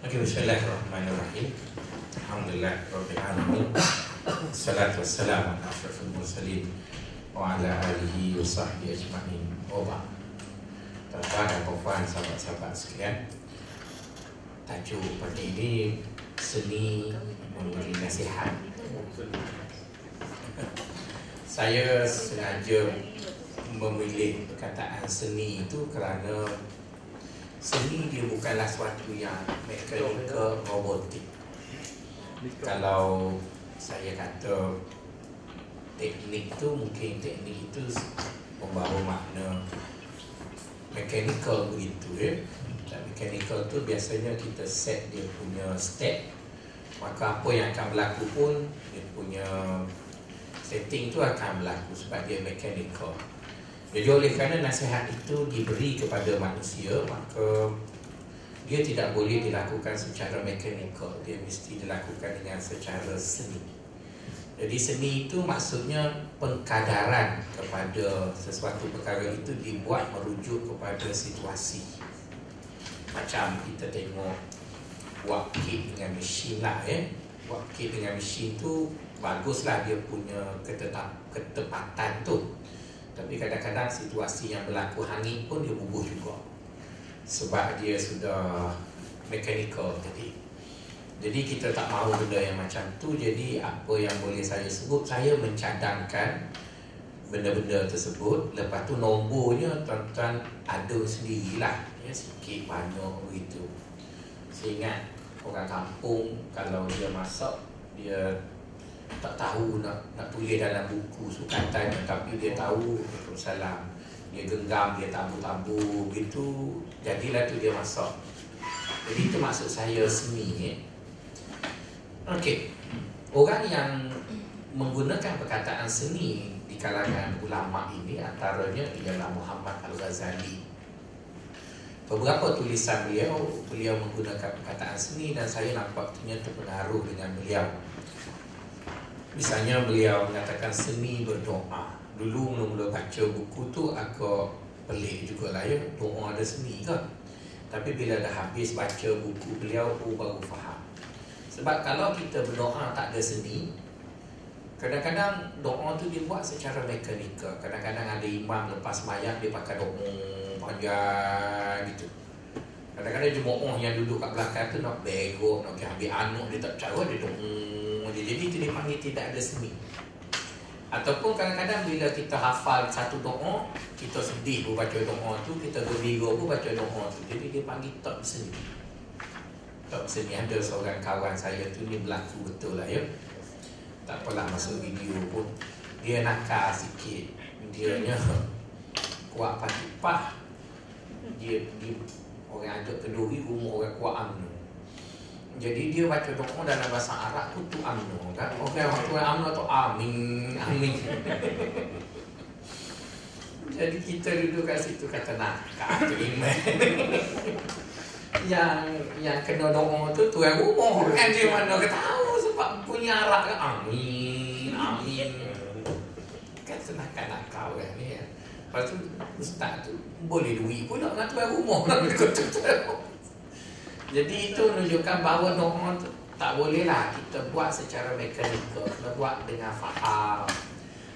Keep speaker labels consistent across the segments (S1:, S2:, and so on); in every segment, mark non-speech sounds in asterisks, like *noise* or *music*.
S1: Okay, Bismillahirrahmanirrahim. Alhamdulillah Rabbil Alamin. Salatu wassalamu ala ashrafil mursalin wa ala alihi wa sahbihi ajma'in. Ba'd. Tuan-tuan dan puan sahabat-sahabat sekalian. Tajuk pada ini seni memberi nasihat. Saya sengaja memilih perkataan seni itu kerana seni dia bukanlah sesuatu yang mekanikal robotik. Kalau saya kata teknik tu mungkin teknik itu membawa makna mekanikal begitu ya. Dan mekanikal tu biasanya kita set dia punya step maka apa yang akan berlaku pun dia punya setting tu akan berlaku sebab dia mekanikal. Jadi oleh kerana nasihat itu diberi kepada manusia Maka dia tidak boleh dilakukan secara mekanikal. Dia mesti dilakukan dengan secara seni. Jadi seni itu maksudnya pengkadaran kepada sesuatu perkara itu dibuat merujuk kepada situasi. Macam kita tengok kek dengan mesin lah eh kek dengan mesin tu baguslah dia punya ketetap, ketepatan tu tapi kadang-kadang situasi yang berlaku hangit pun dia bubuh juga. Sebab dia sudah mechanical tadi. Jadi kita tak mahu benda yang macam tu. Jadi apa yang boleh saya sebut? Saya mencadangkan benda-benda tersebut. Lepas tu nombornya tuan-tuan ada sendirilah. Ya, Sikit banyak begitu. Saya ingat orang kampung kalau dia masak Dia tak tahu nak nak tulis dalam buku sukatan tapi dia tahu Waalaikumsalam dia genggam dia tabu-tabu gitu jadilah tu dia masuk. Jadi itu maksud saya seni eh. okey. Orang yang menggunakan perkataan seni di kalangan ulama ini antaranya ialah Muhammad Al-Ghazali. Beberapa tulisan beliau beliau menggunakan perkataan seni dan saya nampaknya terpengaruh dengan beliau Misalnya beliau mengatakan seni berdoa. Dulu mula-mula baca buku tu agak pelik juga lah ya. Doa ada seni ke? Tapi bila dah habis baca buku beliau oh, baru faham. Sebab kalau kita berdoa tak ada seni Kadang-kadang doa tu dibuat secara mekanikal. Kadang-kadang ada imam lepas mayat dia pakai doa panjang gitu Kadang-kadang jemaah yang duduk kat belakang tu nak begok, nak ambil anak dia tak cara dia doa dia. Jadi itu dipanggil tidak ada seni. Ataupun kadang-kadang bila kita hafal satu doa, kita sedih pun baca doa tu, kita gembira pun baca doa tu. Jadi dia panggil tak seni. Tak seni ada seorang kawan saya tu ni berlaku betul lah ya. Tak apalah masuk video pun. Dia nakal sikit. Dia nya *laughs* kuat patipah. Dia, dia orang ajak kenduri rumah orang kuat amno. Jadi dia baca doa dalam bahasa Arab tu tu amno kan. Okey waktu amno tu amin amin. *laughs* Jadi kita duduk kat situ kata nak kata iman. *laughs* yang yang kena doa tu tuan rumah kan dia mana ke tahu sebab punya Arab kan amin amin. Kan senang nak kau kan ni. Lepas tu ustaz tu boleh duit pun nak tuan rumah *laughs* jadi itu menunjukkan bahawa doa tu tak bolehlah kita buat secara mekanikal, kita buat dengan faham.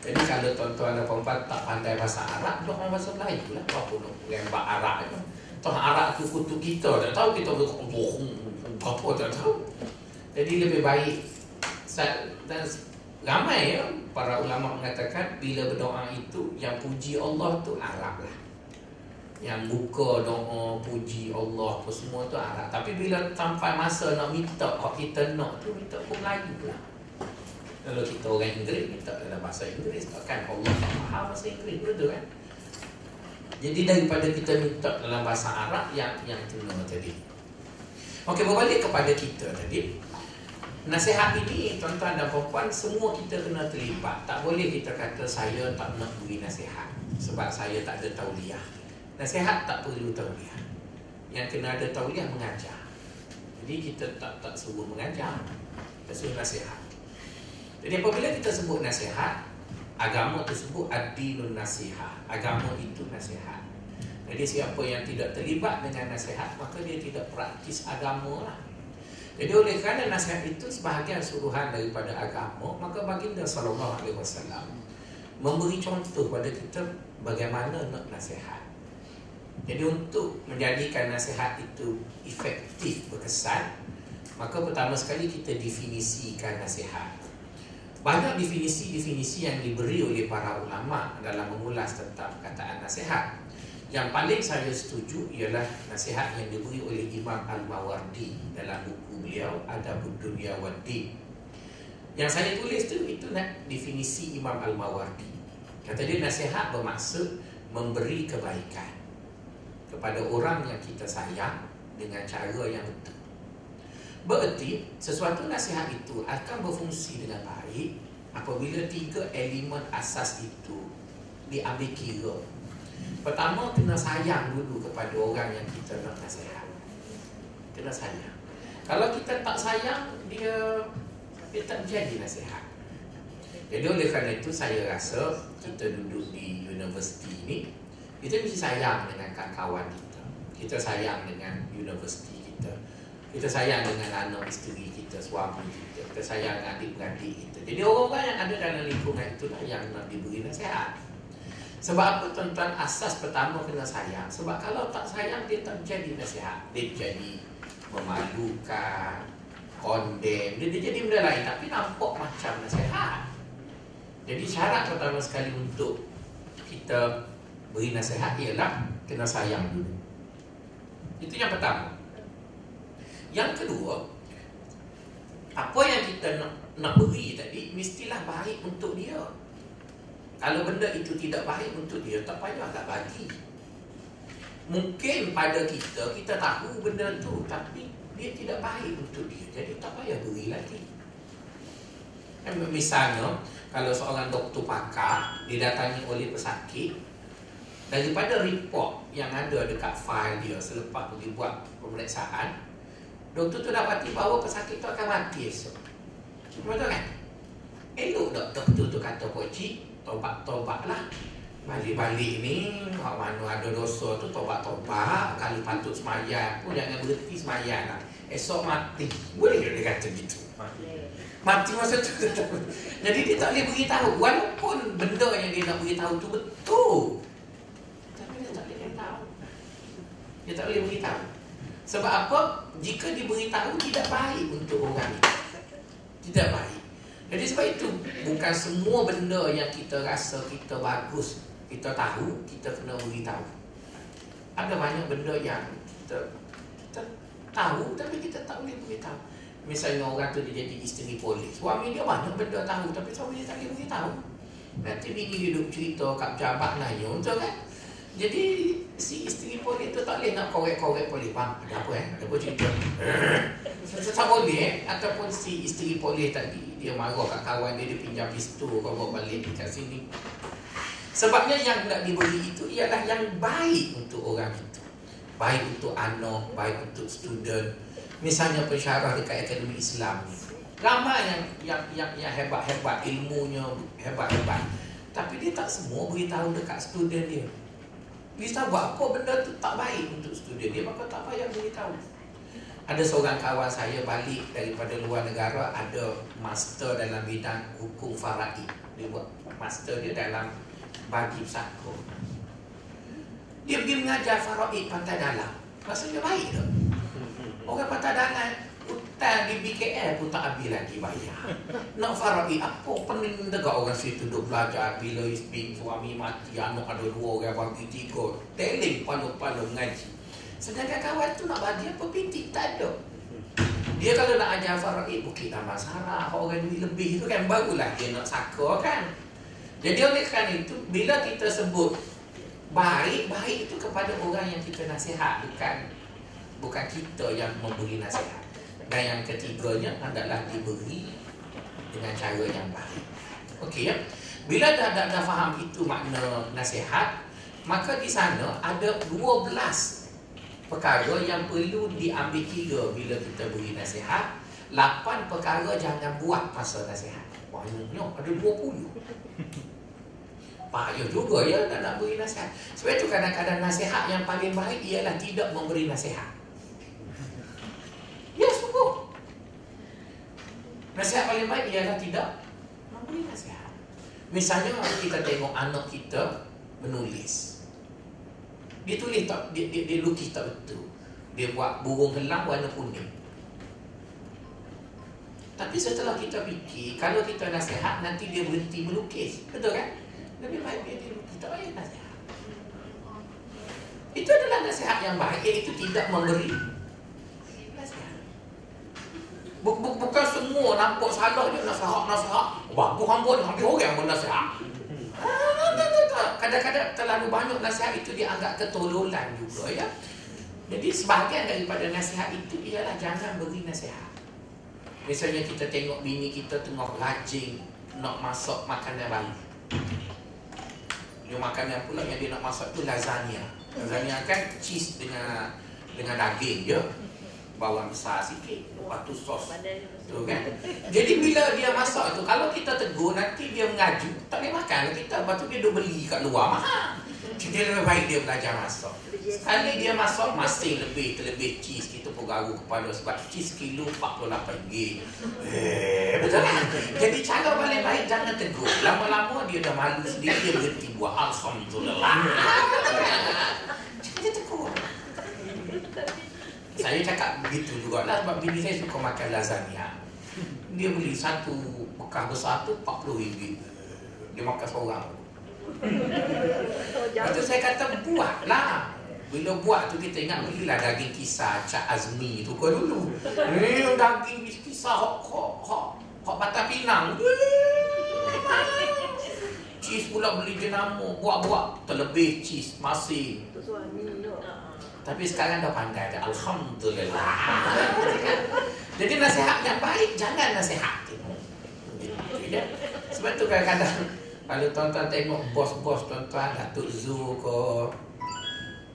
S1: Jadi kalau tuan-tuan dan puan tak pandai bahasa Arab, doa bahasa Melayu lah. Apa pun bahasa Arab itu. Tuan Arab tu kutu kita, tak tahu kita berbohong, apa tak tahu. Jadi lebih baik dan ramai ya para ulama mengatakan bila berdoa itu yang puji Allah tu Arab lah yang buka doa puji Allah apa semua tu Arab. Tapi bila sampai masa nak minta kok kita nak tu minta pun Melayu pula. Kalau kita orang Inggeris minta dalam bahasa Inggeris kan Allah tak faham bahasa Inggeris betul kan? Jadi daripada kita minta dalam bahasa Arab yang yang kena tadi. Okey berbalik kepada kita tadi. Nasihat ini tuan-tuan dan puan semua kita kena terlibat. Tak boleh kita kata saya tak nak beri nasihat sebab saya tak ada tauliah. Nasihat tak perlu tauliah. Yang kena ada tauliah mengajar. Jadi kita tak tak sebut mengajar. Kita nasihat. Jadi apabila kita sebut nasihat Agama tersebut adinun nasihat. Agama itu nasihat. Jadi siapa yang tidak terlibat dengan nasihat Maka dia tidak praktis agama lah Jadi oleh kerana nasihat itu sebahagian suruhan daripada agama, maka baginda sallallahu alaihi wasallam memberi contoh pada kita bagaimana nak nasihat. Jadi untuk menjadikan nasihat itu efektif berkesan, maka pertama sekali kita definisikan nasihat. Banyak definisi-definisi yang diberi oleh para ulama dalam mengulas tentang perkataan nasihat. Yang paling saya setuju ialah nasihat yang diberi oleh Imam Al-Mawardi dalam buku beliau Adabud Dunia Wadi. Yang saya tulis tu itu nak definisi Imam Al-Mawardi. Kata dia nasihat bermaksud memberi kebaikan kepada orang yang kita sayang dengan cara yang betul. Bererti sesuatu nasihat itu akan berfungsi dengan baik apabila tiga elemen asas itu diambil kira Pertama kena sayang dulu kepada orang yang kita nak nasihat. Kena sayang. Kalau kita tak sayang dia dia tak jadi nasihat. Jadi oleh kerana itu saya rasa kita duduk di universiti ini kita mesti sayang dengan kawan kita. Kita sayang dengan universiti kita. Kita sayang dengan anak isteri kita, suami kita. Kita sayang dengan adik-beradik kita. Jadi orang-orang yang ada dalam lingkungan itulah yang nak diberi nasihat. Sebab apa tuan-tuan asas pertama kena sayang Sebab kalau tak sayang dia tak jadi nasihat Dia jadi memalukan Kondem Dia, dia jadi benda lain Tapi nampak macam nasihat. Jadi syarat pertama sekali untuk Kita beri nasihat ialah Kena sayang dulu. Itu yang pertama. Yang kedua Apa yang kita nak, nak beri tadi Mestilah baik untuk dia. Kalau benda itu tidak baik untuk dia Tak payahlah bagi Mungkin pada kita Kita tahu benda itu Tapi dia tidak baik untuk dia. Jadi tak payah beri lagi. Misalnya Kalau seorang doktor pakar Didatangi oleh pesakit Daripada report yang ada dekat file dia Selepas pergi buat pemeriksaan Doktor tu dapati bahawa pesakit tu akan mati esok. Betul kan? Elok doktor tu kata Pak Cik tobat-tobat lah Balik-balik ni Kalau mana ada dosa tu tobat-tobat Kalau patut semayang. Pun Jangan berhenti semayang lah. Esok mati. Boleh dia kata gitu. Mati. Masa tu. Jadi dia tak boleh beritahu. Walaupun benda yang dia nak beritahu tu betul. Tapi dia tak boleh beritahu. Dia tak boleh beritahu. Sebab apa? Jika diberitahu tidak baik untuk orang itu Tidak baik. Jadi sebab itu bukan semua benda yang kita rasa kita bagus, kita tahu, kita kena beritahu. Ada banyak benda yang kita kita tahu tapi kita tak boleh beritahu. Misalnya orang tu dia jadi isteri polis. Suami dia banyak benda tahu tapi suami dia tak boleh beritahu. Nanti bini hidup cerita kat pejabat nanya, betul kan? Jadi si isteri polis tu tak boleh nak korek-korek polis. Bang, ada apa eh? Ada apa cerita? *laughs* Tak boleh eh? Ataupun si isteri polis tadi dia marah kat kawan dia dia pinjam pistol kau bawa balik dekat sini sebabnya yang nak diberi itu ialah yang baik untuk orang itu. Baik untuk anak baik untuk student. Misalnya pensyarah dekat akademi Islam ni. Ramai yang yang yang yang hebat-hebat ilmunya hebat-hebat. Tapi dia tak semua beritahu dekat student dia. Bisa buat apa benda tu tak baik untuk student dia maka tak payah beritahu. Ada seorang kawan saya balik daripada luar negara ada master dalam bidang hukum faraid. Dia buat master dia dalam bagi pesako dia pergi mengajar faraid pantai dalam. Rasanya baik tak? *laughs* Orang pantai dalam hutang di BKL pun tak habis lagi bayar. Nak faraid apa pening dekat orang situ duduk belajar? Bila isteri suami mati anak ada dua orang bagi tiga. Teling palu-palu ngaji. Sedangkan kawan tu nak bagi apa pintik tak ada. Dia kalau nak ajar faraid bukit nama Sarah, orang ni lebih tu kan barulah dia nak saka kan. Jadi oleh kerana itu bila kita sebut baik, baik itu kepada orang yang kita nasihat bukan bukan kita yang memberi nasihat. Dan yang ketiganya adalah diberi dengan cara yang baik. Okey ya. Bila dah, dah dah faham itu makna nasihat, maka di sana ada 12 perkara yang perlu diambil kira bila kita beri nasihat lapan perkara jangan buat masa nasihat banyaknya ada 20 payah juga ya nak, nak beri nasihat sebab itu kadang-kadang nasihat yang paling baik ialah tidak memberi nasihat ya sungguh Nasihat paling baik ialah tidak memberi nasihat. Misalnya kita tengok anak kita menulis. Dia tulis tak, dia, dia, dia lukis tak betul. Dia buat burung helang warna kuning. Tapi setelah kita fikir, kalau kita nasihat, nanti dia berhenti melukis. Betul kan? Lebih baik dia dilukis. Tak payah nasihat. Itu adalah nasihat yang baik, iaitu tidak memberi. Bukan semua nampak salah dia nasihat-nasihat. Bagus hamba ni, hampir orang pun nasihat. Ah, Kadang-kadang terlalu banyak nasihat itu dianggap ketololan juga ya. Jadi sebahagian daripada nasihat itu ialah jangan beri nasihat. Misalnya kita tengok bini kita tengah rajin nak masak makanan baru. Dia makanan pula yang dia nak masak tu lasagna. Lasagna kan cheese dengan dengan daging je. Bawang besar sikit. Lepas tu sos. Tu kan. Jadi bila dia masak tu kalau kita tegur nanti dia mengaju tak boleh makan kita. Lepas tu dia duk beli kat luar mahal. Jadi lebih baik dia belajar masak. Sekali dia masak masih lebih terlebih cheese kita pun garu kepala sebab cheese kilo 48 ringgit. Eh, betul kan? Jadi cara paling baik jangan tegur. Lama-lama dia dah malu sendiri dia berhenti buat alhamdulillah. *laughs* Jangan tegur. Saya cakap begitu juga lah sebab bini saya suka makan lasagna. Dia beli satu bekas besar tu 40 ringgit. Dia makan seorang. *laughs* Lepas tu saya kata buatlah. Bila buat tu kita ingat belilah daging kisar Cak Azmi tu kau dulu. Eh daging kisar hok hok hok hok Batam Pinang. *laughs* Cheese pula beli jenama buat-buat terlebih cheese masih. Tapi sekarang dah pandai dah. Alhamdulillah. *laughs* Jadi nasihat yang baik jangan nasihat. Ya. Sebab tu kadang-kadang kalau tuan-tuan tengok bos-bos tuan-tuan Datuk Zu ke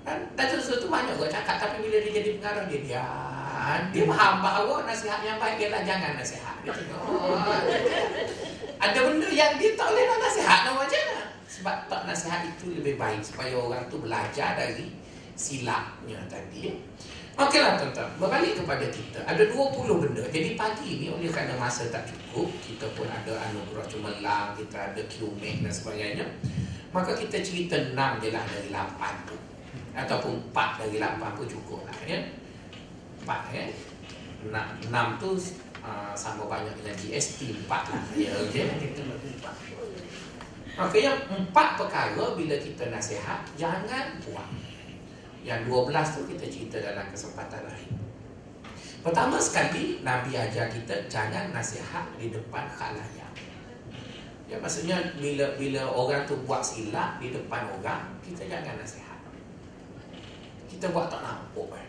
S1: kan Datuk Zu tu banyak kau cakap tapi bila dia jadi pengarah dia diam. Dia faham bahawa nasihat yang baik ialah jangan nasihat. Dia tengok. Ada benda yang dia tak boleh nasihat nak macam? Sebab tak nasihat itu lebih baik supaya orang tu belajar dari silapnya tadi. Okeylah tuan-tuan, berbalik kepada kita. Ada 20 benda. Jadi pagi ni oleh kerana masa tak cukup, kita pun ada anugerah cemerlang, kita ada QMAC dan sebagainya. Maka kita cerita 6 je lah dari 8 tu. Ataupun 4 dari 8 pun cukup lah ya. 4 ya. 6, 6 tu uh, sama banyak dengan GST 4 lah. Ya, okey. Kita Maka yang empat perkara bila kita nasihat, jangan buang. Yang 12 tu kita cerita dalam kesempatan lain. Pertama sekali Nabi ajar kita jangan nasihat di depan khalayak. Ya maksudnya bila bila orang tu buat silap di depan orang, kita jangan nasihat. Kita buat tak nampak eh.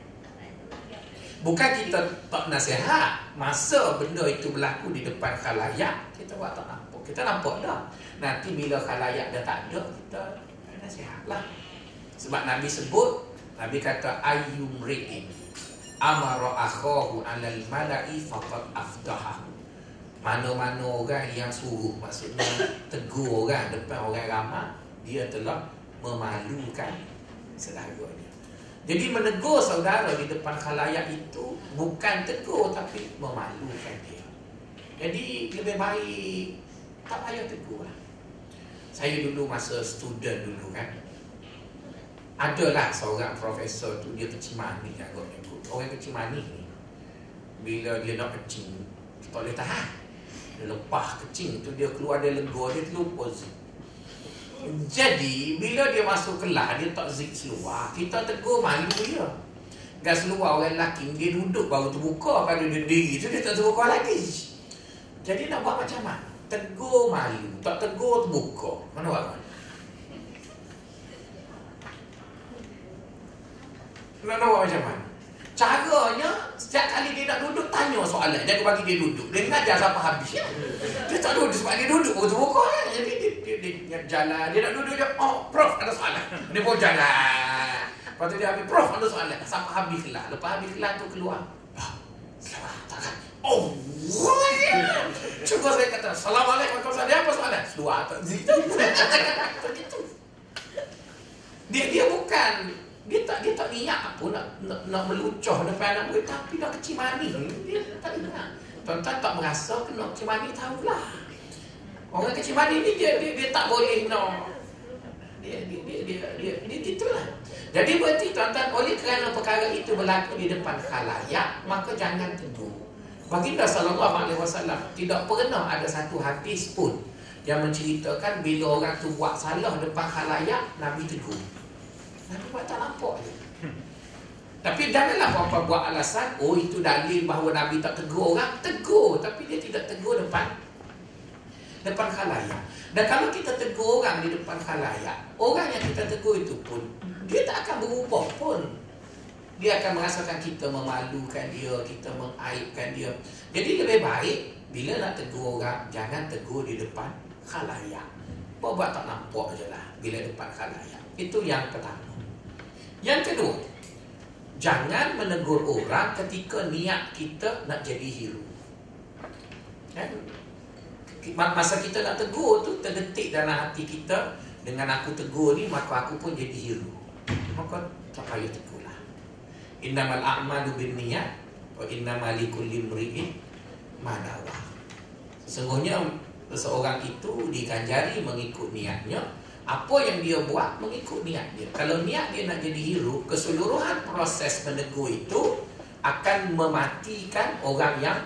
S1: Bukan kita tak nasihat Masa benda itu berlaku di depan khalayak Kita buat tak nampak Kita nampak dah Nanti bila khalayak dah tak ada Kita nasihat lah Sebab Nabi sebut Nabi kata ayyum ri'in amara akhahu 'alal mala'i faqad afdahahu. Mana-mana orang yang suruh maksudnya tegur orang depan orang ramai dia telah memalukan saudaranya. Jadi menegur saudara di depan khalayak itu bukan tegur tapi memalukan dia. Jadi lebih baik tak payah tegur lah. Saya dulu masa student dulu kan adalah seorang profesor tu dia kecil manis agaknya tu. Orang kecil manis ni bila dia nak kecil tak boleh tahan. Dia lepas kecil tu dia keluar dia lega dia terlupa zik. Jadi bila dia masuk kelas dia tak zik seluar, kita tegur malu dia. Gas seluar orang lelaki dia duduk baru terbuka kalau dia diri tu dia tak terbuka lagi. Jadi nak buat macam mana? Tegur malu, tak tegur terbuka. Mana buat? Nak nak macam mana? Caranya Setiap kali dia nak duduk Tanya soalan Jangan bagi dia duduk Dia ngajar sampai habis ya? Dia tak duduk Sebab dia duduk terbuka ya? Jadi dia, dia, dia, jalan. Dia nak duduk dia Oh prof ada soalan. Dia pun jalan. Lepas tu dia habis Prof ada soalan. Sampai habis kelas Lepas habis kelas tu keluar. Takkan. Oh ya. Cuba saya kata Assalamualaikum warahmatullahi Dia apa soalan? Dua tak *laughs* Itu Dia dia bukan dia tak dia tak niat apa nak nak, nak melucah depan anak murid tapi dah kecil manis. Dia tak niat. Tuan-tuan tak merasa kena kecil mani tahulah. Orang kecil mani ni dia, dia, dia tak boleh no. Dia dia dia dia, dia, dia, dia itulah. Jadi berarti tuan-tuan oleh kerana perkara itu berlaku di depan khalayak maka jangan tegur. Baginda sallallahu alaihi wasallam tidak pernah ada satu hadis pun yang menceritakan bila orang tu buat salah depan khalayak Nabi tegur. Nabi buat tak nampak je. Tapi janganlah apa-apa buat alasan Oh itu dalil bahawa Nabi tak tegur orang Tegur Tapi dia tidak tegur depan Depan khalayak. Dan kalau kita tegur orang di depan khalayak Orang yang kita tegur itu pun Dia tak akan berubah pun. Dia akan merasakan kita memalukan dia Kita mengaibkan dia. Jadi lebih baik Bila nak tegur orang Jangan tegur di depan khalayak. Buat-buat tak nampak je lah Bila depan khalayak. Itu yang pertama. Yang kedua Jangan menegur orang ketika niat kita nak jadi hero. Kan? Masa kita nak tegur tu terdetik dalam hati kita dengan aku tegur ni maka aku pun jadi hero. Maka tak payah tegur lah. Innamal a'malu bin niat wa innamal likulli imri'in ma Sesungguhnya seseorang itu dikanjari mengikut niatnya apa yang dia buat mengikut niat dia. Kalau niat dia nak jadi hero, keseluruhan proses menegur itu akan mematikan orang yang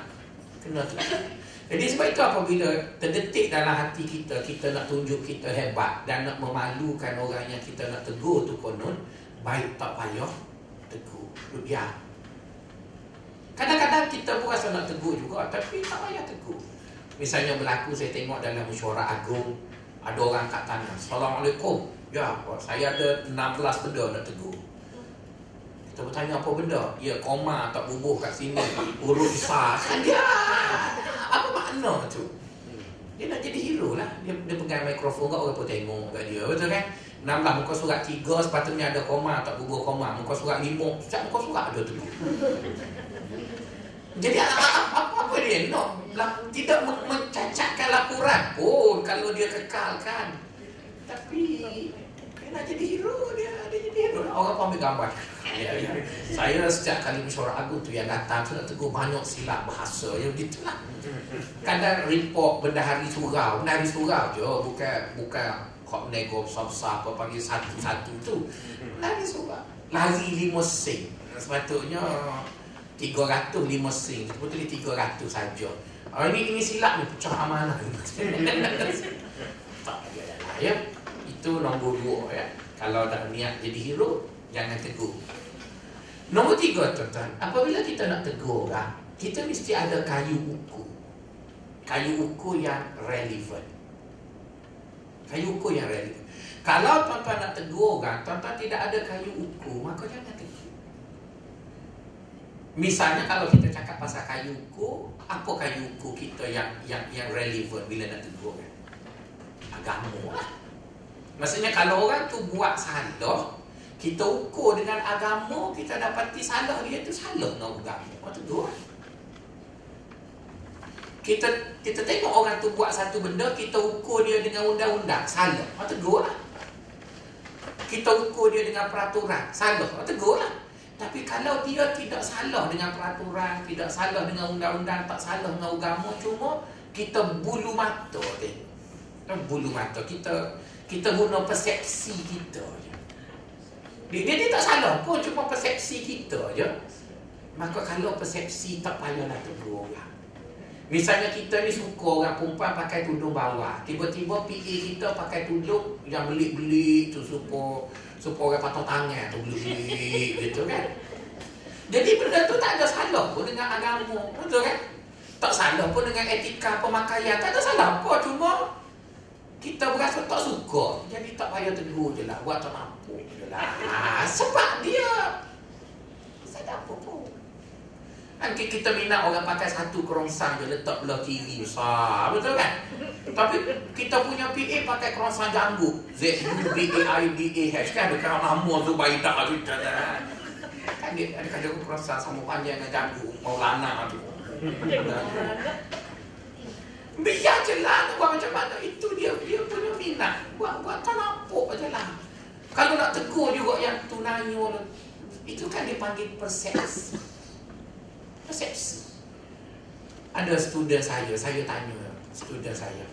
S1: kena tegur. Jadi sebab itu apabila terdetik dalam hati kita, kita nak tunjuk kita hebat dan nak memalukan orang yang kita nak tegur tu konon, baik tak payah tegur. Dia. Kadang-kadang kita pun rasa nak tegur juga, tapi tak payah tegur. Misalnya berlaku saya tengok dalam mesyuarat agung, ada orang kat tanya Assalamualaikum Ya saya ada 16 benda nak tegur Kita bertanya apa benda Ya koma tak bubuh kat sini Urut besar Kan dia Apa makna tu? Dia nak jadi hero lah. Dia, dia pegang mikrofon kat orang pun tengok kat dia. Betul kan? 16 muka surat 3 sepatutnya ada koma tak bubuh koma. Muka surat 5 Setiap muka surat ada tu. Jadi apa, apa dia no, tidak mencacatkan laporan pun kalau dia kekalkan. Tapi nak jadi hero dia, dia jadi hero. Orang pun ambil gambar. Ya, ya. Saya sejak kali mesyuarat agung tu yang datang tu nak tegur banyak silap bahasa yang gitulah. Kadang report bendahari surau, bendahari surau je bukan bukan kok nego besar apa panggil satu-satu tu. Lari surau. Lari lima sen. Sepatutnya 305 sen betul ni 300 saja oh, ini ini silap ni pecah amanah *laughs* tak ya itu nombor dua ya. Kalau dah niat jadi hero jangan tegur. Nombor tiga tuan-tuan apabila kita nak tegur orang kita mesti ada kayu ukur kayu ukur yang relevan kayu ukur yang relevan kalau tuan-tuan nak tegur orang tuan-tuan tidak ada kayu ukur maka jangan tegur. Misalnya kalau kita cakap pasal kayu ukur, apa kayu ukur kita yang yang yang relevan bila nak tegur kan? Agama lah. Maksudnya kalau orang tu buat salah, kita ukur dengan agama, kita dapati salah dia tu salah nak agama. Apa tegur? Kita kita tengok orang tu buat satu benda, kita ukur dia dengan undang-undang, salah. Apa tegur lah. Kita ukur dia dengan peraturan, salah. Apa tegur lah. Tapi kalau dia tidak salah dengan peraturan, tidak salah dengan undang-undang, tak salah dengan agama, cuma kita bulu mata dia. Bulu mata kita kita guna persepsi kita je. Dia, dia, dia tak salah pun cuma persepsi kita je. Maka kalau persepsi tak payahlah tegur orang. Misalnya kita ni suka orang perempuan pakai tudung bawah. Tiba-tiba PA kita pakai tudung yang belik-belik tu supaya supaya orang patah tangan tu belik-belik *laughs* gitu kan. Jadi benda tu tak ada salah pun dengan agama. Betul kan? Tak salah pun dengan etika pemakaian. Tak ada salah apa. Cuma kita berasa tak suka. Jadi tak payah tegur je lah. Buat tak mampu je lah. *laughs* sebab dia. Saya tak apa pun. Nanti kita minat orang pakai satu kerongsang je letak belah kiri besar. Betul kan? Tapi kita punya PA pakai kerongsang janggut. Z-U-B-A-I-D-A-H kan? Ada kan nama tu baik tak ada. Kan dia ada kan kerongsang sama panjang dengan janggut. Maulana tu. Biar je lah tu buat macam mana. Itu dia dia punya minat. Buat, buat tak je lah. Kalau nak tegur juga yang tu nanya. Itu kan dipanggil persepsi persepsi. Ada student saya, saya tanya student saya.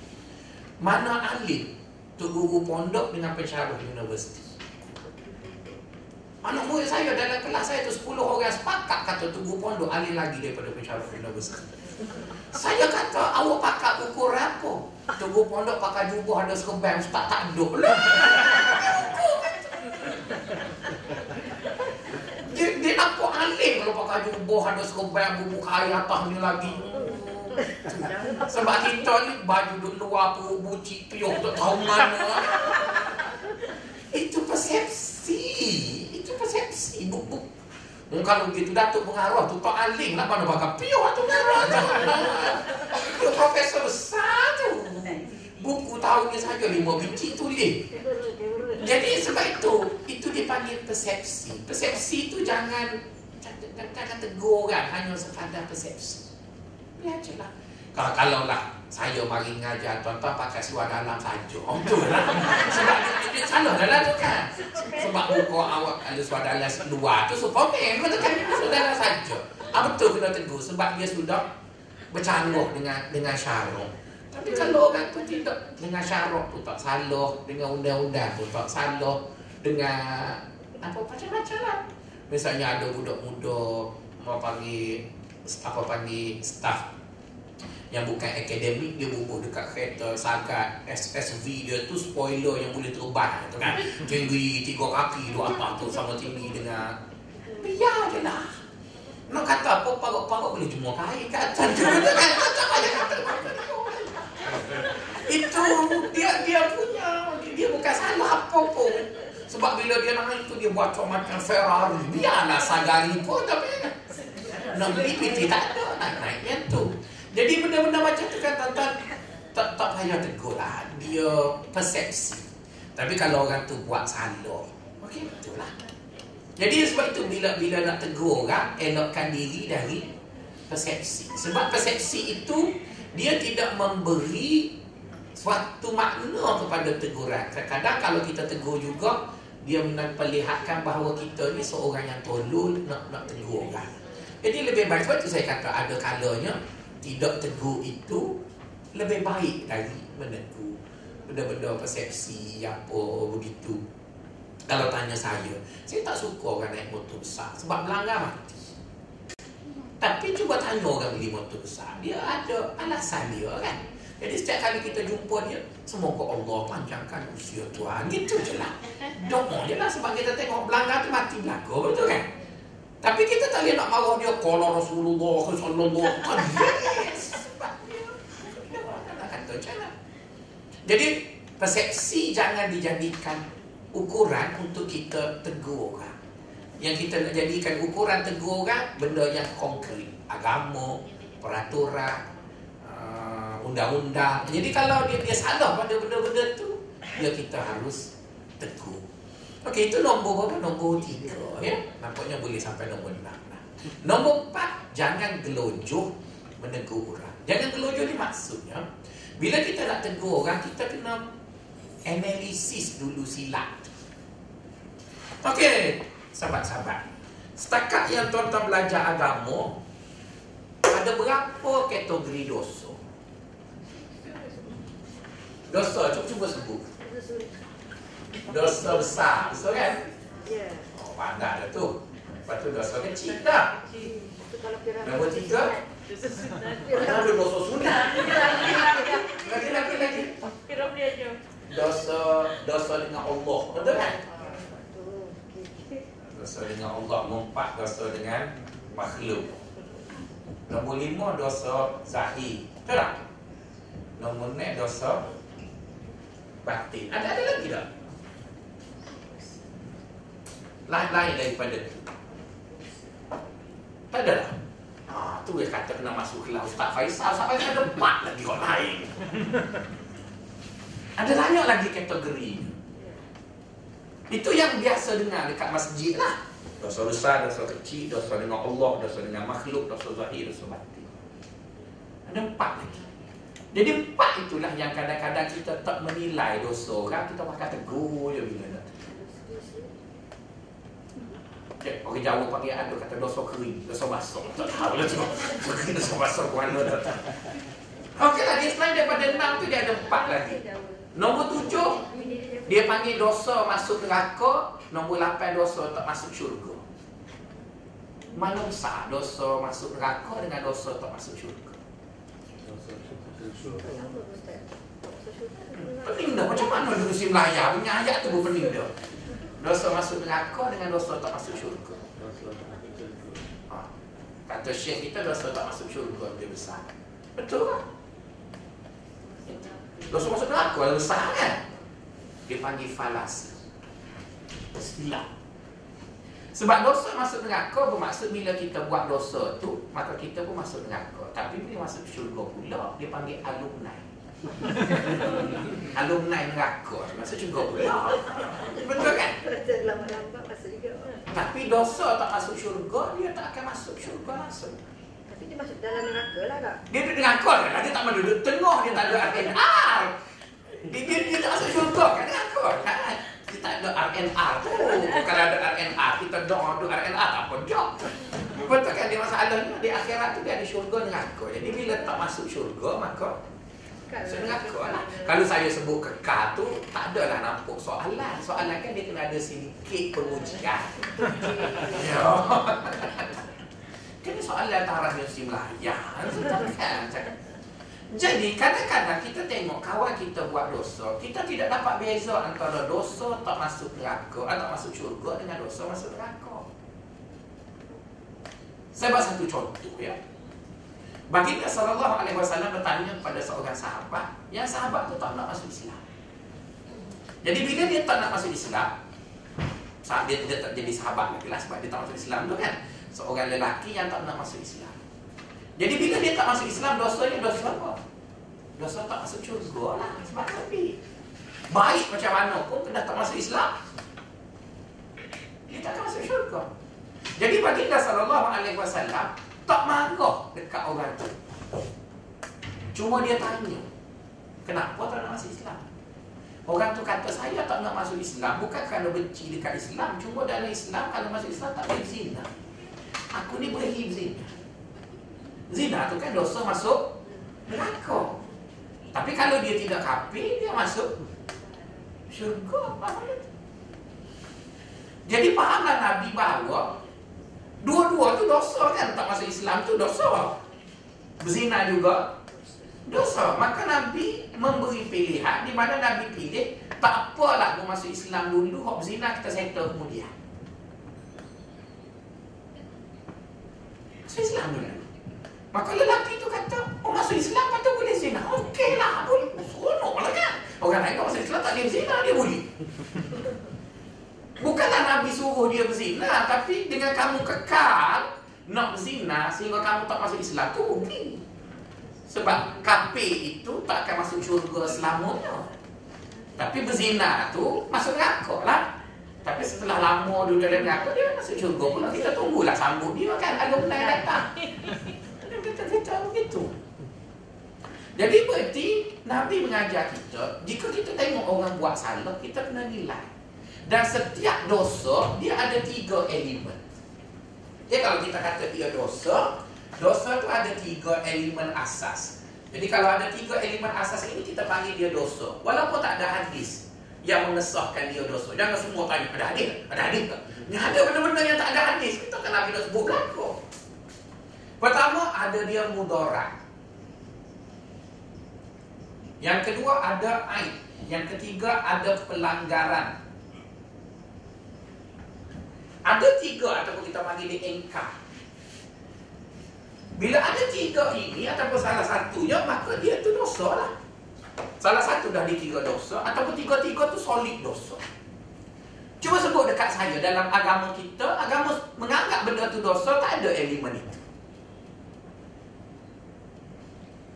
S1: Mana alim tu guru pondok dengan pensyarah universiti? Anak murid saya dalam kelas saya tu 10 orang sepakat kata tunggu pondok alih lagi daripada pensyarah universiti. Saya kata awak pakai ukur apa? Tunggu pondok pakai jubah ada sekebang ustaz tak lah. Dia, dia nampak alih kalau pakai jubah ada sekebang bubuk air atas ni lagi. Sebab kita ni baju duduk luar tu buci piuh tak tahu mana. Itu persepsi persepsi buku. Hmm, kalau begitu Datuk pengaruh tu tak aling nak mana bakal piuh tu pengaruh tu. Dia profesor besar tu. Buku tahun ni saja lima biji tulis. Jadi sebab itu, itu dipanggil persepsi. Persepsi itu jangan jangan tegur orang hanya sekadar persepsi. Biar je lah. Kalau, kalau lah saya mari ngajar tuan-tuan pakai seluar dalam saja. Oh, betul lah. *laughs* Sebab dia, salah dah lah tu kan. Sebab buku awak ada seluar dalam luar tu Superman. Betul kan? Seluar dalam saja. Ah, betul kena tegur. Sebab dia sudah bercanggah dengan dengan syarok. Tapi kalau orang tu tidak dengan syarok tu tak salah. Dengan undang-undang tu tak salah. Dengan apa macam-macam lah. Misalnya ada budak muda mau panggil apa panggil staff yang bukan akademik dia bubuk dekat kereta sangat SSV dia tu spoiler yang boleh terbang tu kan? Tinggi tiga kaki dua apa tu sama tinggi dengan biar je lah. Nak kata apa parok-parok boleh cuma kain kat atas. *laughs* Tu kan itu dia dia punya dia bukan salah apa pun. Sebab bila dia naik tu dia buat macam Ferrari. Biarlah sagari pun tapi nak beli PT tak ada nak naik yang tu jadi benda-benda macam tu kan tuan-tuan tak, tak payah tegur lah. Dia persepsi. Tapi kalau orang tu buat salah, okey betul lah. Jadi sebab itu bila bila nak tegur orang, elokkan diri dari persepsi. Sebab persepsi itu dia tidak memberi suatu makna kepada teguran. Kadang-kadang kalau kita tegur juga, dia memperlihatkan bahawa kita ni seorang yang tolol nak nak tegur orang. Jadi lebih baik sebab itu saya kata ada kalanya tidak tegur itu lebih baik dari menegur benda-benda persepsi apa begitu. Kalau tanya saya saya tak suka orang naik motor besar sebab melanggar mati. Tapi cuba tanya orang beli motor besar dia ada alasan dia kan? Jadi setiap kali kita jumpa dia semoga Allah panjangkan usia Tuhan. Gitu je lah. Doa je lah sebab kita tengok belanggar tu mati belaka betul kan tapi kita tak boleh nak marah dia Kala Rasulullah Sallallahu *laughs* Yes Jadi persepsi jangan dijadikan ukuran untuk kita tegur orang. Yang kita nak jadikan ukuran tegur orang Benda yang konkret. Agama, peraturan, uh, undang-undang. Jadi kalau dia, dia salah pada benda-benda tu Ya kita harus tegur Okey, itu nombor berapa? Nombor tiga. Ya? Nampaknya boleh sampai nombor enam. Lah. Nombor empat, jangan gelojoh menegur orang. Jangan gelojoh ni maksudnya, bila kita nak tegur orang, kita kena analisis dulu silat. Okey, sahabat-sahabat. Setakat yang tuan-tuan belajar agama, ada berapa kategori dosa? Dosa, cuba-cuba sebut. Dosa besar Betul kan? Ya. Oh pandai dah tu. Lepas tu dosa kecil dah. Nombor tiga? Ada dosa sunat. Lagi lagi lagi. Dosa Dosa dengan Allah Betul kan? Dosa dengan Allah Mempat dosa dengan makhluk. Nombor lima dosa zahir Betul tak? Nombor enam dosa batin. Ada ada lagi tak? Lain-lain daripada itu. Tak ada lah. Ha, tu dia kata kena masuk kelas Ustaz Faisal saya ada empat lagi kau lain. ada banyak lagi kategori. Itu yang biasa dengar dekat masjid lah. Dosa besar, dosa kecil, dosa dengan Allah, dosa dengan makhluk, dosa zahir, dosa batin. Ada empat lagi. Jadi empat itulah yang kadang-kadang kita tak menilai dosa orang, kita pakai tegur je bila nak Okay, orang Jawa panggil ada kata dosa kering, dosa basah. Tak tahu lah tu. *laughs* dosa basah ke mana tak tahu. Okey lah, dia selain daripada enam tu dia ada empat lagi. Nombor tujuh, dia panggil dosa masuk neraka. Nombor lapan, dosa tak masuk syurga. Mana besar dosa masuk neraka dengan dosa tak masuk syurga? Pening dah macam mana dulu si Melaya punya ayat tu pun pening. Dosa masuk neraka dengan dosa tak masuk syurga. Ha. Kata Syekh kita dosa tak masuk syurga lebih besar. Betul kan? Dosa masuk neraka lebih besar kan? Dia panggil falas. Silap. Sebab dosa masuk neraka bermaksud bila kita buat dosa tu, maka kita pun masuk neraka. Tapi bila masuk syurga pula, dia panggil alumni. *laughs* alumni neraka. Masuk syurga pula. Betul kan?
S2: Lambat-lambat masuk juga.
S1: Tapi dosa tak masuk syurga, dia tak akan masuk syurga langsung.
S2: Tapi dia masuk dalam neraka lah kak.
S1: Dia duduk neraka kan? Dia tak mahu duduk tengah, dia tak ada RNR. Dia, dia, dia tak masuk syurga kan? Neraka kan? Dia tak ada RNR tu. Kalau ada RNR, kita doa ada RNR, tak apa jok. Betul kan dia masalahnya di akhirat tu dia ada syurga neraka. Jadi bila tak masuk syurga, maka
S2: Kak,
S1: masuk neraka lah. Kalau saya sebut kekal tu, tak adalah nampak soalan. Soalan kan dia kena ada sedikit pengujian. Ya. Kan soalan taraf yang si Melayu. Kan? Cakap. Jadi kadang-kadang kita tengok kawan kita buat dosa, kita tidak dapat beza antara dosa tak masuk neraka atau masuk syurga dengan dosa masuk neraka. Saya buat satu contoh ya. Baginda sallallahu alaihi wasallam bertanya kepada seorang sahabat, yang sahabat tu tak nak masuk Islam. Jadi bila dia tak nak masuk Islam, saat dia tidak tak jadi sahabat lagi lah sebab dia tak masuk Islam tu kan. Seorang lelaki yang tak nak masuk Islam. Jadi bila dia tak masuk Islam, dosanya dosa apa? Dosa tak masuk syurga lah. Sebab tapi baik macam mana pun kena tak masuk Islam. Dia tak akan masuk syurga. Jadi baginda sallallahu alaihi wasallam tak marah dekat orang tu. Cuma dia tanya, kenapa tak nak masuk Islam? Orang tu kata saya tak nak masuk Islam bukan kerana benci dekat Islam, cuma dalam Islam kalau masuk Islam tak boleh zina. Aku ni boleh zina. Zina tu kan dosa masuk neraka. Tapi kalau dia tidak kafir, dia masuk syurga. Tak? Jadi fahamlah Nabi bahawa dua-dua tu dosa kan tak masuk Islam tu dosa. Berzina juga dosa. Maka Nabi memberi pilihan di mana Nabi pilih tak apalah aku masuk Islam dulu, hok zina kita settle kemudian. Masuk Islam dulu. Maka lelaki tu kata, oh masuk Islam patut boleh zina. Okey lah, boleh. Seronok lah kan. Orang lain kalau masuk Islam tak boleh zina, dia boleh. Bukanlah Nabi suruh dia berzina, tapi dengan kamu kekal nak berzina sehingga kamu tak masuk Islam tu rugi. Sebab kafir itu tak akan masuk syurga selamanya. Tapi berzina tu masuk neraka lah. Tapi setelah lama dulu dalam neraka dia masuk syurga pula. Kita tunggulah sambut dia kan ada benda yang datang. Kita begitu. Jadi berarti Nabi mengajar kita, jika kita tengok orang buat salah, kita kena nilai. Dan setiap dosa dia ada tiga elemen. Jadi kalau kita kata dia dosa, dosa tu ada tiga elemen asas. Jadi kalau ada tiga elemen asas ini kita panggil dia dosa. Walaupun tak ada hadis yang mengesahkan dia dosa. Jangan semua tanya ada hadis, ada hadis tak? Ni ada benda-benda yang tak ada hadis. Kita Nabi dah sebut belakang. Pertama ada dia mudarat. Yang kedua ada aib. Yang ketiga ada pelanggaran. Ada tiga ataupun kita panggil dia engkar. Bila ada tiga ini ataupun salah satunya maka dia tu dosa lah. Salah satu dah di tiga dosa ataupun tiga-tiga tu solid dosa. Cuba sebut dekat saya dalam agama kita, agama menganggap benda tu dosa tak ada elemen itu.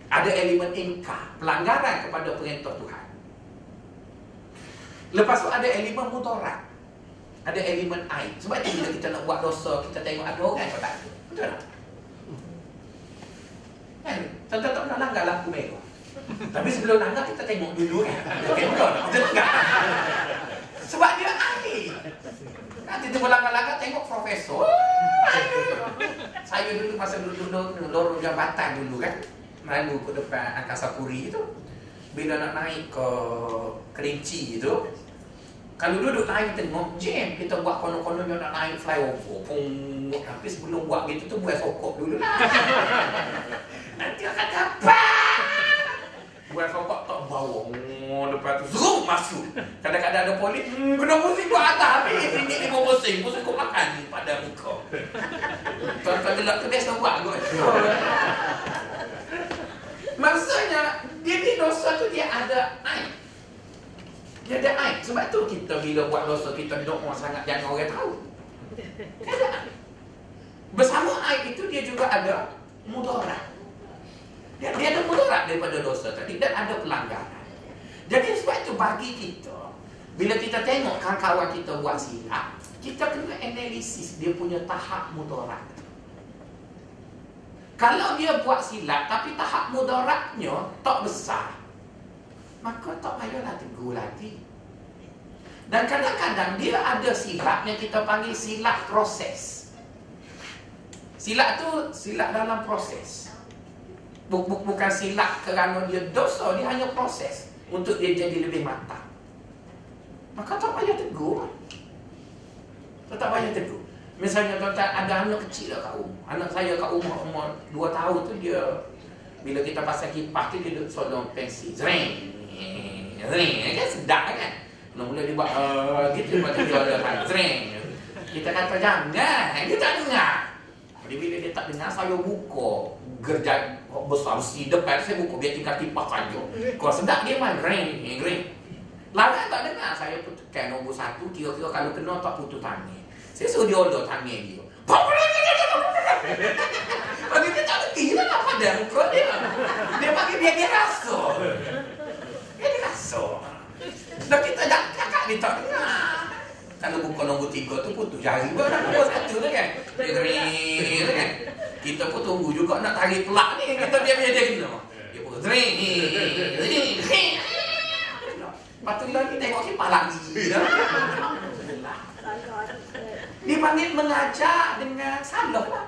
S1: Ada elemen ingkar, pelanggaran kepada perintah Tuhan. Lepas tu ada elemen mudarat. Ada elemen aib. Sebab itu bila kita nak buat dosa, kita tengok ada orang yang tak ada. Betul tak? Kan? Contoh tak pernah langgar lampu merah. Tapi sebelum langgar kita tengok dulu kan. Ada kamera tak? Betul? Sebab dia. Ha, Nanti tu belakang-belakang tengok profesor. Saya dulu masa dulu-dulu lorong jambatan dulu kan. Lalu ke depan Angkasa Puri tu. Bila nak naik ke Kerinci tu. Kalau duduk naik tengok jam kita buat konon-konon yang nak naik flyover. Pung. Tapi sebelum buat gitu tu buat sokok dulu lah. *laughs* Nanti akan dapat. Buat sokok tak bawa. Lepas tu zoom masuk. Kadang-kadang ada polis, hmm, kena pusing buat atas habis. Ini lima pusing, pusing kau makan ni pada muka. Tuan-tuan gelap tu biasa buat kot. *laughs* Maksudnya, dia ni dosa tu dia ada. Dia ada aib. Sebab tu kita bila buat dosa, kita doa sangat jangan orang tahu. Aib. Bersama aib itu dia juga ada mudarat. Dia, dia ada mudarat daripada dosa tadi dan ada pelanggaran. Jadi sebab itu bagi kita, bila kita tengok kawan-kawan kita buat silap, kita kena analisis dia punya tahap mudarat. Kalau dia buat silap tapi tahap mudaratnya tak besar, maka tak payahlah tegur lagi. Dan kadang-kadang dia ada silap yang kita panggil silap proses. Silap tu silap dalam proses. Bukan silap kerana dia dosa, dia hanya proses untuk dia jadi lebih matang. Maka tak payah tegur. Tak payah tegur. Misalnya tuan-tuan ada anak kecil lah kat rumah. Anak saya kat rumah umur 2 tahun tu dia bila kita pasang kipas tu dia duduk sodong pensi. Zring. Zring. Kan sedap kan? Mula-mula dia buat uh, gitu tu dia ada. Zring. Kita kata jangan. Dia tak dengar. Jadi bila dia tak dengar saya buka gerjat besar besi depan saya buka biar tinggal kipas saja. Kalau sedap dia main ring, ring. Lama tak dengar saya putuskan nombor satu kira-kira kalau kena tak putus tangan. Saya suruh dia order tangan dia. Bagi dia tak reti lah apa dia muka dia. Dia panggil dia dia rasa. Dan kita dah kakak dia tak dengar. Kalau buka nombor tiga tu putus jari pun nak nombor satu tu kan. Dia kan. Kita pun tunggu juga nak tarik pelak ni. Kita biar biar dia kena. Dia pun gering. Lepas tu lagi tengok kipas lagi. Dia panggil mengajar dengan salah lah.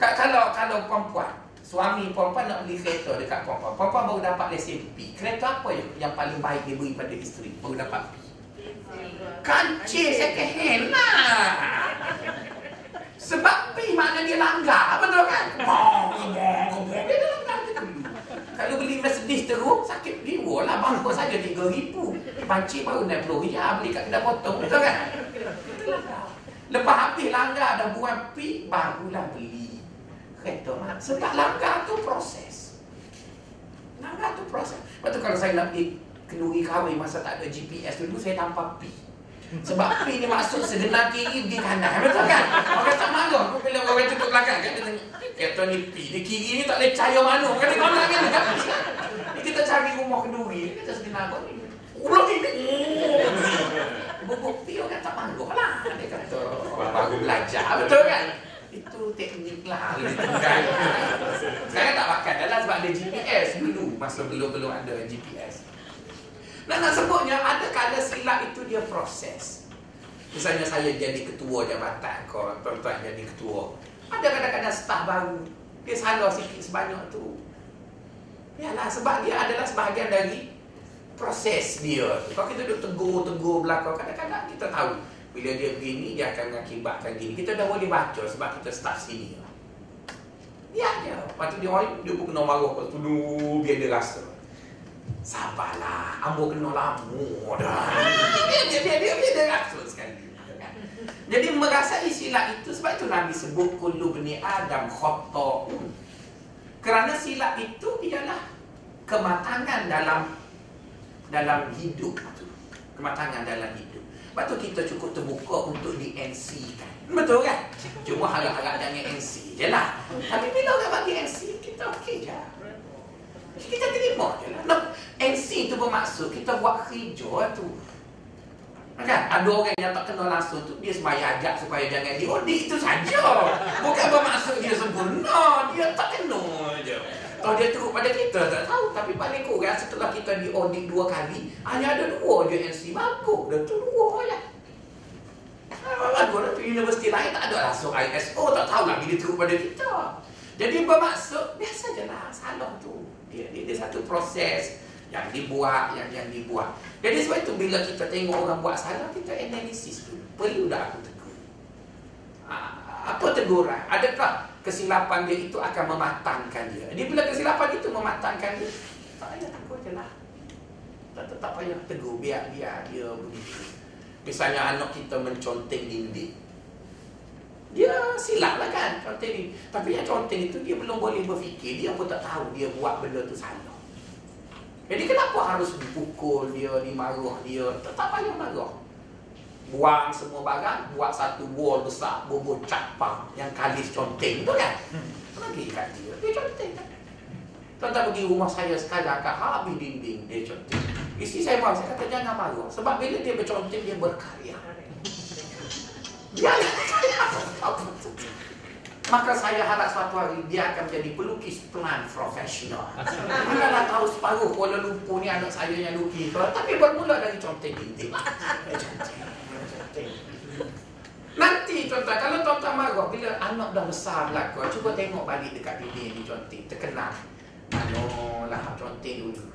S1: Kalau, kalau perempuan, suami perempuan nak beli kereta dekat perempuan. Perempuan baru dapat lesen P. Kereta apa yang, yang paling baik dia beri pada isteri? Baru dapat P. Kancing second hand lah. Sebab P makna dia langgar. Betul kan? Bong, bong. Kalau beli Mercedes teruk, sakit jiwa lah. Bangkut saja RM3,000. Pancik baru naik puluh ya beli kat kedai potong. Betul kan? Lepas habis langgar dah buat P, barulah beli kereta mak. Sebab langgar tu proses. Langgar tu proses. Lepas tu kalau saya nak pergi kenduri kahwin masa tak ada GPS dulu, saya tanpa P. Sebab P ni maksud segenar kiri di kanan. Betul kan? Orang tak. Aku bila orang duduk belakang kan, dia. Kereta ni P. Di kiri ni tak boleh cahaya mana. Kan dia mana kan. Ni kita cari rumah kenduri. Kita segenar kau ni. Ulang ini. Bubuk P orang tak malu lah. Dia kata, baru belajar. Betul kan? Teknik lah. Sekarang tak pakai dah lah sebab ada GPS dulu. Masa belum-belum ada GPS. Dan nak sebutnya, ada kala silap itu dia proses. Misalnya saya jadi ketua jabatan, kau tuan-tuan jadi ketua. Ada kadang-kadang staf baru, dia salah sikit sebanyak tu. Yalah, sebab dia adalah sebahagian dari proses dia. Kalau kita duduk tegur-tegur belakang, kadang-kadang kita tahu. Bila dia begini, dia akan mengakibatkan gini. Kita dah boleh baca sebab kita staf sini. Dia aja. Lepas tu dia orang, dia pun kena marah. Lepas tu, biar dia rasa. Sabarlah, ambo kena lama dah. *laughs* Dia dia dia dia, dia, dia rasul sekali. Jadi merasai silap itu sebab itu Nabi sebut kullu bani Adam khata'un. Kerana silap itu ialah kematangan dalam dalam hidup tu. Kematangan dalam hidup. Sebab tu kita cukup terbuka untuk di NC kan. Betul kan? Cuma harap-harap jangan NC je lah. Tapi bila orang bagi NC, kita okey je. Kita terima je lah. No, NC tu bermaksud kita buat kerja tu. Kan? Ada orang yang tak kenal langsung tu Dia semaya ajak supaya jangan diaudit Itu saja Bukan bermaksud dia sempurna Dia tak kenal je Kalau dia teruk pada kita tak tahu Tapi paling kurang setelah kita diaudit dua kali Hanya ada dua je NC Bagus Dah tu dua je universiti lain tak ada langsung ISO, tak tahu lagi dia teruk pada kita. Jadi bermaksud, biasa je lah salah tu. Dia, dia, dia satu proses yang dibuat, yang yang dibuat. Jadi sebab itu bila kita tengok orang buat salah, kita analisis dulu. Perlu dah aku tegur. Ha, apa teguran? Adakah kesilapan dia itu akan mematangkan dia? Jadi bila kesilapan itu mematangkan dia, tak payah tegur je lah. Tak, tak payah tegur, biar, biar dia begitu. Misalnya anak kita menconteng dinding. Dia silap lah kan conteng ni. Tapi yang conteng itu dia belum boleh berfikir. Dia pun tak tahu dia buat benda tu salah. Jadi kenapa harus dipukul dia, dimaruh dia? Tak payah marah. Buang semua barang, buat satu wall besar, bubur capang yang kalis conteng tu kan. Lagi kat dia, dia conteng kan. Tuan-tuan pergi rumah saya sekarang kat habis dinding dia conteng. Isi saya marah, saya kata jangan marah. Sebab bila dia berconteng, dia berkarya. Dia Maka saya harap suatu hari dia akan menjadi pelukis pelan profesional. Mana nak tahu separuh Kuala Lumpur ni anak saya yang lukis. Tapi bermula dari conteng dinding. Nanti tuan-tuan, kalau tuan-tuan marah bila anak dah besar berlaku, cuba tengok balik dekat dinding ni conteng, terkenal. Ano lah conteng dulu.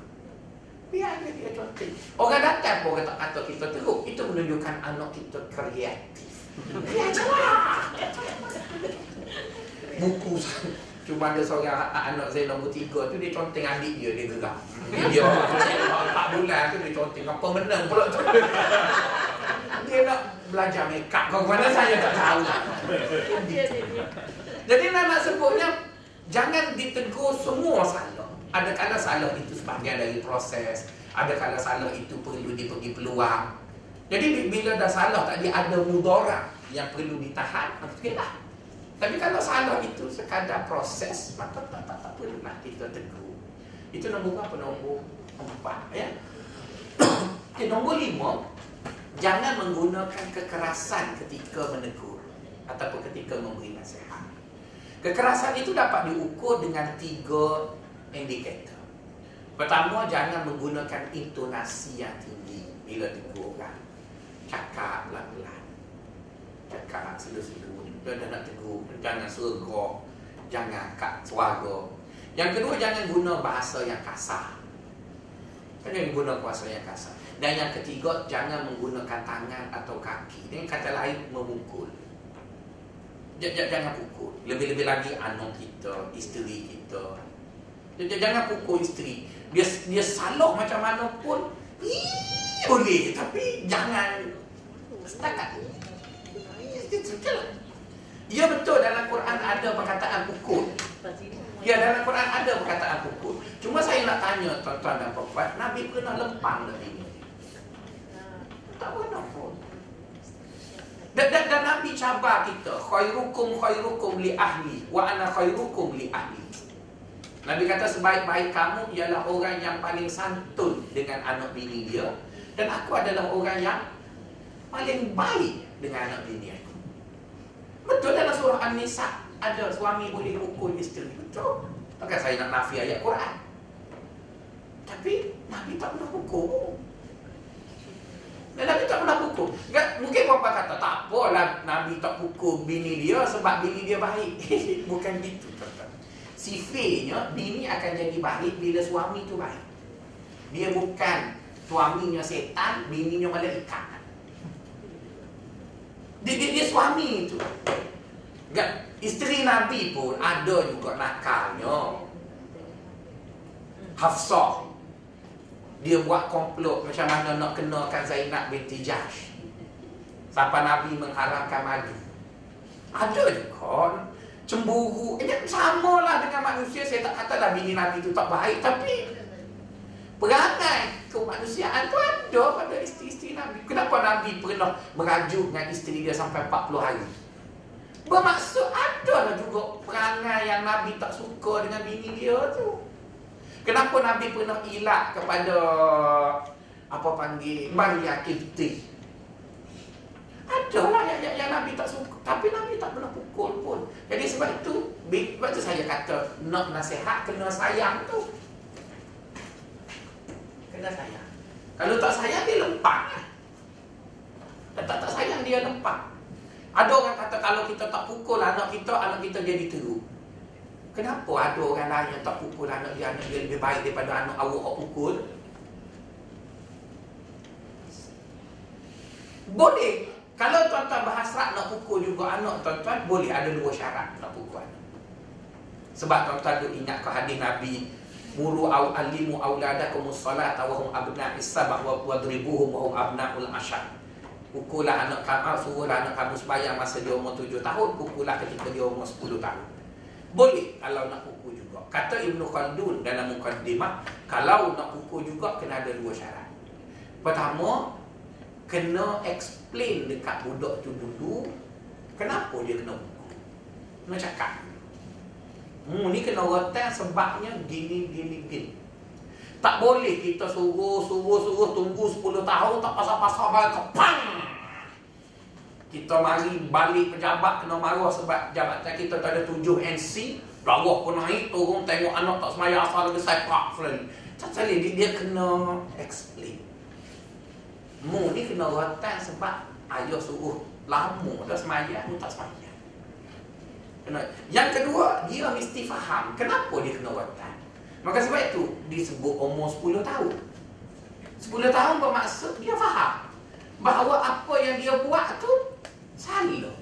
S1: Biar dia, dia conteng. Orang datang pun kata, kata kita teruk. Itu menunjukkan anak kita kreatif. Biar celah buku Cuma ada seorang anak saya nombor tiga tu Dia conteng adik dia, dia gerak Dia empat bulan tu dia conteng Apa menang pula tu Dia nak belajar make up Kau mana saya tak tahu Jadi nak nak sebutnya Jangan ditegur semua salah Ada kala salah itu sebahagian dari proses Ada kala salah itu perlu dipergi peluang Jadi bila dah salah tadi ada mudarat Yang perlu ditahan Okey lah tapi kalau salah itu sekadar proses, maka tak, tak, tak perlulah kita tegur. Itu nombor berapa? Nombor empat. Ya? *coughs* okay, nombor lima, jangan menggunakan kekerasan ketika menegur ataupun ketika memberi nasihat. Kekerasan itu dapat diukur dengan tiga indikator. Pertama, jangan menggunakan intonasi yang tinggi bila tegur orang. Cakap pelan-pelan. Cakap slow-slow dia dah nak tegur Jangan sergok Jangan kat suara Yang kedua jangan guna bahasa yang kasar Jangan guna bahasa yang kasar Dan yang ketiga Jangan menggunakan tangan atau kaki. Dengan kata lain memukul. Jangan pukul. Lebih-lebih lagi anak kita Isteri kita. Jangan pukul isteri. Dia dia salah macam mana pun Boleh. Tapi jangan Setakat. Lah. Ya betul. Dalam Quran ada perkataan pukul. Ya dalam Quran ada perkataan pukul. Cuma saya nak tanya tuan-tuan dan puan Nabi pernah lempang Nabi ini. Tak pernah pun. Dan, dan, dan Nabi cabar kita, khairukum khairukum li ahli wa ana khairukum li ahli. Nabi kata sebaik-baik kamu ialah orang yang paling santun dengan anak bini dia dan aku adalah orang yang paling baik dengan anak bini dia. Betul dalam surah An-Nisa ada suami boleh pukul isteri. Betul. Takkan saya nak nafi ayat Quran. Tapi Nabi tak pernah pukul. Dan Nabi tak pernah pukul. Mungkin bapa kata tak apalah Nabi tak pukul bini dia sebab bini dia baik. *laughs* Bukan gitu. Sifirnya bini akan jadi baik bila suami tu baik. Dia bukan suaminya setan, bininya malaikat. Dia, dia, dia suami itu. Enggak, isteri Nabi pun ada juga nakalnya. Hafsah. Dia buat komplot macam mana nak kenakan Zainab binti Jahsh. Sampai Nabi mengharapkan maju. Ada juga. Cemburu. Eh, sama lah dengan manusia. Saya tak kata lah bini Nabi itu tak baik. Tapi perangai kemanusiaan tu ada pada isteri-isteri Nabi. Kenapa Nabi pernah merajuk dengan isteri dia sampai 40 hari? Bermaksud ada lah juga perangai yang Nabi tak suka dengan bini dia tu. Kenapa Nabi pernah ilak kepada apa panggil Maria Kifti? Ada lah yang, yang, yang Nabi tak suka. Tapi Nabi tak pernah pukul pun. Jadi sebab itu, sebab itu saya kata nak nasihat kena sayang tu kena sayang. Kalau tak sayang dia lempang. Dan tak tak sayang dia lempang. Ada orang kata kalau kita tak pukul anak kita, anak kita jadi teruk. Kenapa ada orang lain yang tak pukul anak dia, anak dia lebih baik daripada anak awak yang pukul? Boleh. Kalau tuan-tuan berhasrat nak pukul juga anak tuan-tuan, boleh ada dua syarat nak pukul anak. Sebab tuan-tuan tu ingat ke hadis Nabi Muru au alimu auladakum salata wa hum abna'is sabah wa wadribuhum wa hum abna'ul asyar. Pukullah anak kamu, suruhlah anak kamu sembahyang masa dia umur tujuh tahun, pukullah ketika dia umur sepuluh tahun. Boleh kalau nak pukul juga. Kata Ibn Khaldun dalam mukaddimah, kalau nak pukul juga kena ada dua syarat. Pertama, kena explain dekat budak tu dulu kenapa dia kena pukul. Kena cakap. Hmm, ni kena rotan sebabnya gini, gini, gini. Tak boleh kita suruh, suruh, suruh tunggu 10 tahun tak pasal-pasal kepang. Kita mari balik pejabat kena marah sebab jabatan kita tak ada 7 NC. Darah pun naik, turun tengok anak tak semaya asal lagi saya pak sekali dia, dia kena explain. Mu ni kena rotan sebab ayah suruh lama dah semaya, mu tak semaya. Kena. Yang kedua, dia mesti faham kenapa dia kena rotan. Maka sebab itu disebut umur 10 tahun. 10 tahun bermaksud dia faham bahawa apa yang dia buat tu salah.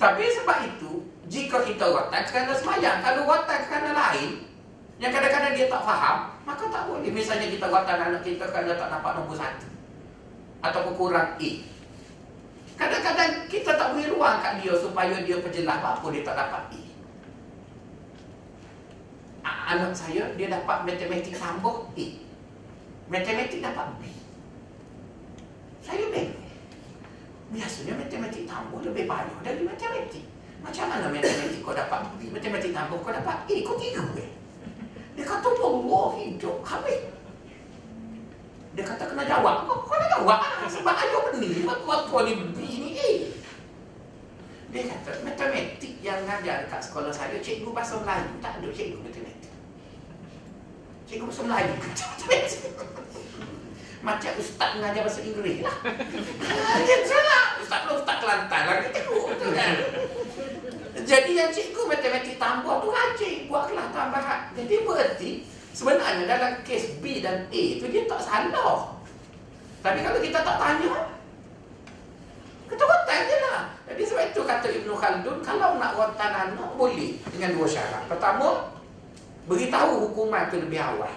S1: Tapi sebab itu, jika kita rotan kerana semayang, kalau rotan kerana lain, yang kadang-kadang dia tak faham, maka tak boleh. Misalnya kita rotan anak kita kerana tak dapat nombor satu. Ataupun kurang A. Kadang-kadang kita tak beri ruang kat dia supaya dia perjelas apa dia tak dapat A. Anak saya, dia dapat matematik tambah A. Matematik dapat B. Saya bingung. Biasanya matematik tambah lebih banyak dari matematik. Macam mana matematik kau dapat B? Matematik tambah kau dapat A. Kau tiga eh? Dia kata, Allah hidup. Habis. Dia kata kena jawab. Kau, nak jawab ah, sebab ayah benih. Waktu ni B ni A. Dia kata, matematik yang ngajar dekat sekolah saya, cikgu bahasa Melayu. Tak ada cikgu matematik. Cikgu bahasa Melayu. Macam ustaz mengajar bahasa Inggeris lah. *laughs* Dia salah. Ustaz pun ustaz Kelantan lagi cikgu. Kan? Jadi yang cikgu matematik tambah tu rajin. Buatlah tambahan. Jadi berarti sebenarnya dalam kes B dan A tu dia tak salah. Tapi kalau kita tak tanya, kita rotan je lah. Jadi sebab itu kata Ibn Khaldun, kalau nak rotan anak, boleh dengan dua syarat. Pertama, beritahu hukuman itu lebih awal.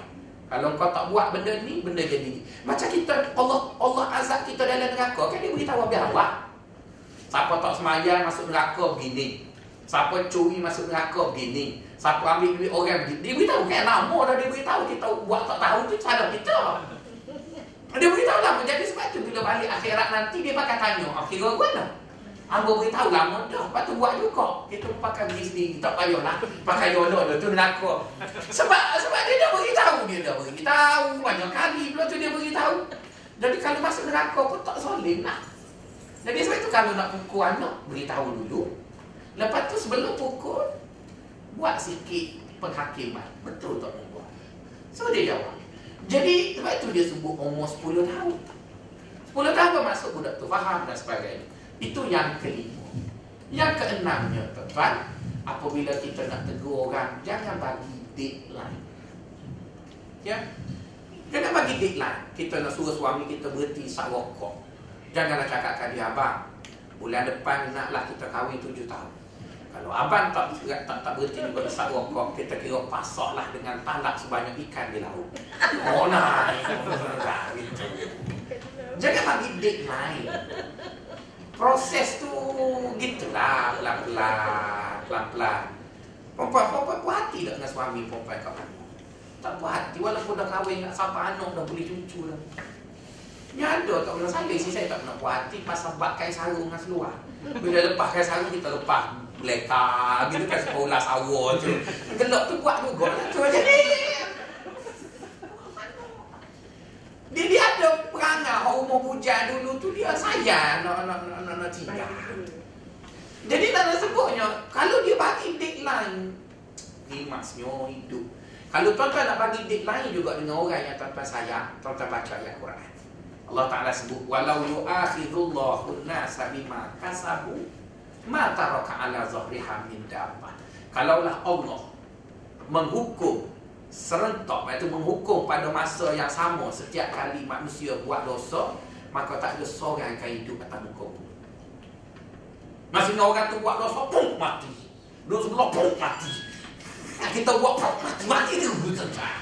S1: Kalau kau tak buat benda ni, benda jadi. Macam kita, Allah Allah azab kita dalam neraka, kan dia beritahu lebih awal. Siapa tak semayang masuk neraka begini. Siapa curi masuk neraka begini. Siapa ambil duit orang begini. Dia beritahu kan lama dah dia beritahu. Kita buat tak tahu tu salah kita. Dia beritahu lama. Jadi sebab tu bila balik akhirat nanti dia pakai tanya. Akhirat mana? Ambo beritahu lama dah. Lepas tu buat juga. Kita pakai diri sendiri. Tak payahlah. Pakai yono dah tu neraka. Sebab sebab dia dah beritahu. Dia dah beritahu. Banyak kali pula tu dia beritahu. Jadi kalau masuk neraka pun tak solim lah. Jadi sebab itu kalau nak pukul anak, beritahu dulu. Lepas tu sebelum pukul, buat sikit penghakiman. Betul tak membuat? So dia jawab. Jadi sebab itu dia sebut umur 10 tahun. 10 tahun bermaksud budak tu faham dan sebagainya. Itu yang kelima. Yang keenamnya, tuan-tuan, apabila kita nak tegur orang, jangan bagi deadline. Ya? Jangan bagi deadline. Kita nak suruh suami kita berhenti sak rokok. Janganlah cakapkan dia abang. Bulan depan naklah kita kahwin tujuh tahun. Kalau abang tak tak, tak berhenti juga besar rokok, kita kira pasok lah dengan talak sebanyak ikan di laut. Oh nah. Jangan bagi deadline. Proses tu gitulah pelan-pelan, pelan-pelan. Perempuan-perempuan puas hati tak dengan suami perempuan kau Tak puas hati walaupun dah kahwin nak sampai anak dah boleh cucu dah. Ya ada tak pernah saya sih saya tak pernah puas hati pasal bak kain sarung dengan seluar. Bila lepas kain sarung kita lepas beleka gitu kan sekolah sawah tu. Gelak tu buat juga tu jadi. Dia, dia ada perangai orang umur bujang dulu tu dia sayang nak nak nak nak, nak tinggal. Jadi dalam sebutnya kalau dia bagi deadline rimasnya hidup. Kalau tuan-tuan nak bagi deadline juga dengan orang yang tuan-tuan sayang, tuan-tuan baca ayat Quran. Allah Ta'ala sebut Walau yu'akhidullahu nasa bima kasabu Ma taraka ala zahriha min dabbah. Kalaulah Allah menghukum serentak iaitu menghukum pada masa yang sama setiap kali manusia buat dosa maka tak ada seorang yang akan hidup atas muka bumi. Maksudnya orang tu buat dosa pun mati. Dosa sebelah pun mati. Kita buat pun mati. Mati dulu tuan-tuan.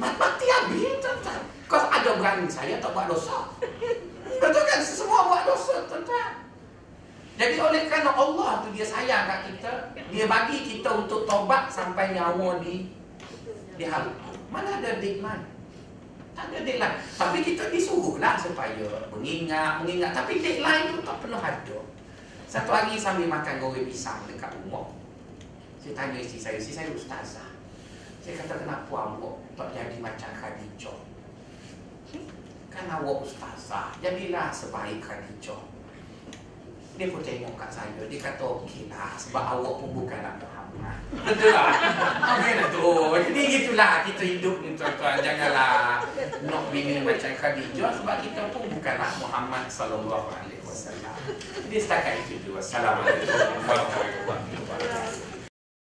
S1: Mati, mati habis tuan-tuan. Kau ada berani saya tak buat dosa. Betul kan? Semua buat dosa tuan-tuan. Jadi oleh kerana Allah tu dia sayang kat kita, dia bagi kita untuk tobat sampai nyawa di di halu. Mana ada deadline? Tak ada deadline. Tapi kita disuruhlah supaya mengingat, mengingat. Tapi deadline tu tak pernah ada. Satu hari sambil makan goreng pisang dekat rumah. Saya tanya isteri saya, isteri saya ustazah. Saya kata kenapa awak tak jadi macam Khadijah? Kan awak ustazah, jadilah sebaik Khadijah. Dia pun tengok kat saya, dia kata okey lah sebab awak pun bukanlah Muhammad. Betul lah. Lah tu. Jadi gitulah kita hidup ni tuan-tuan. Janganlah nak bini macam Khadijah sebab kita pun bukanlah Muhammad sallallahu alaihi wasallam. Jadi setakat itu dulu. Assalamualaikum warahmatullahi wabarakatuh.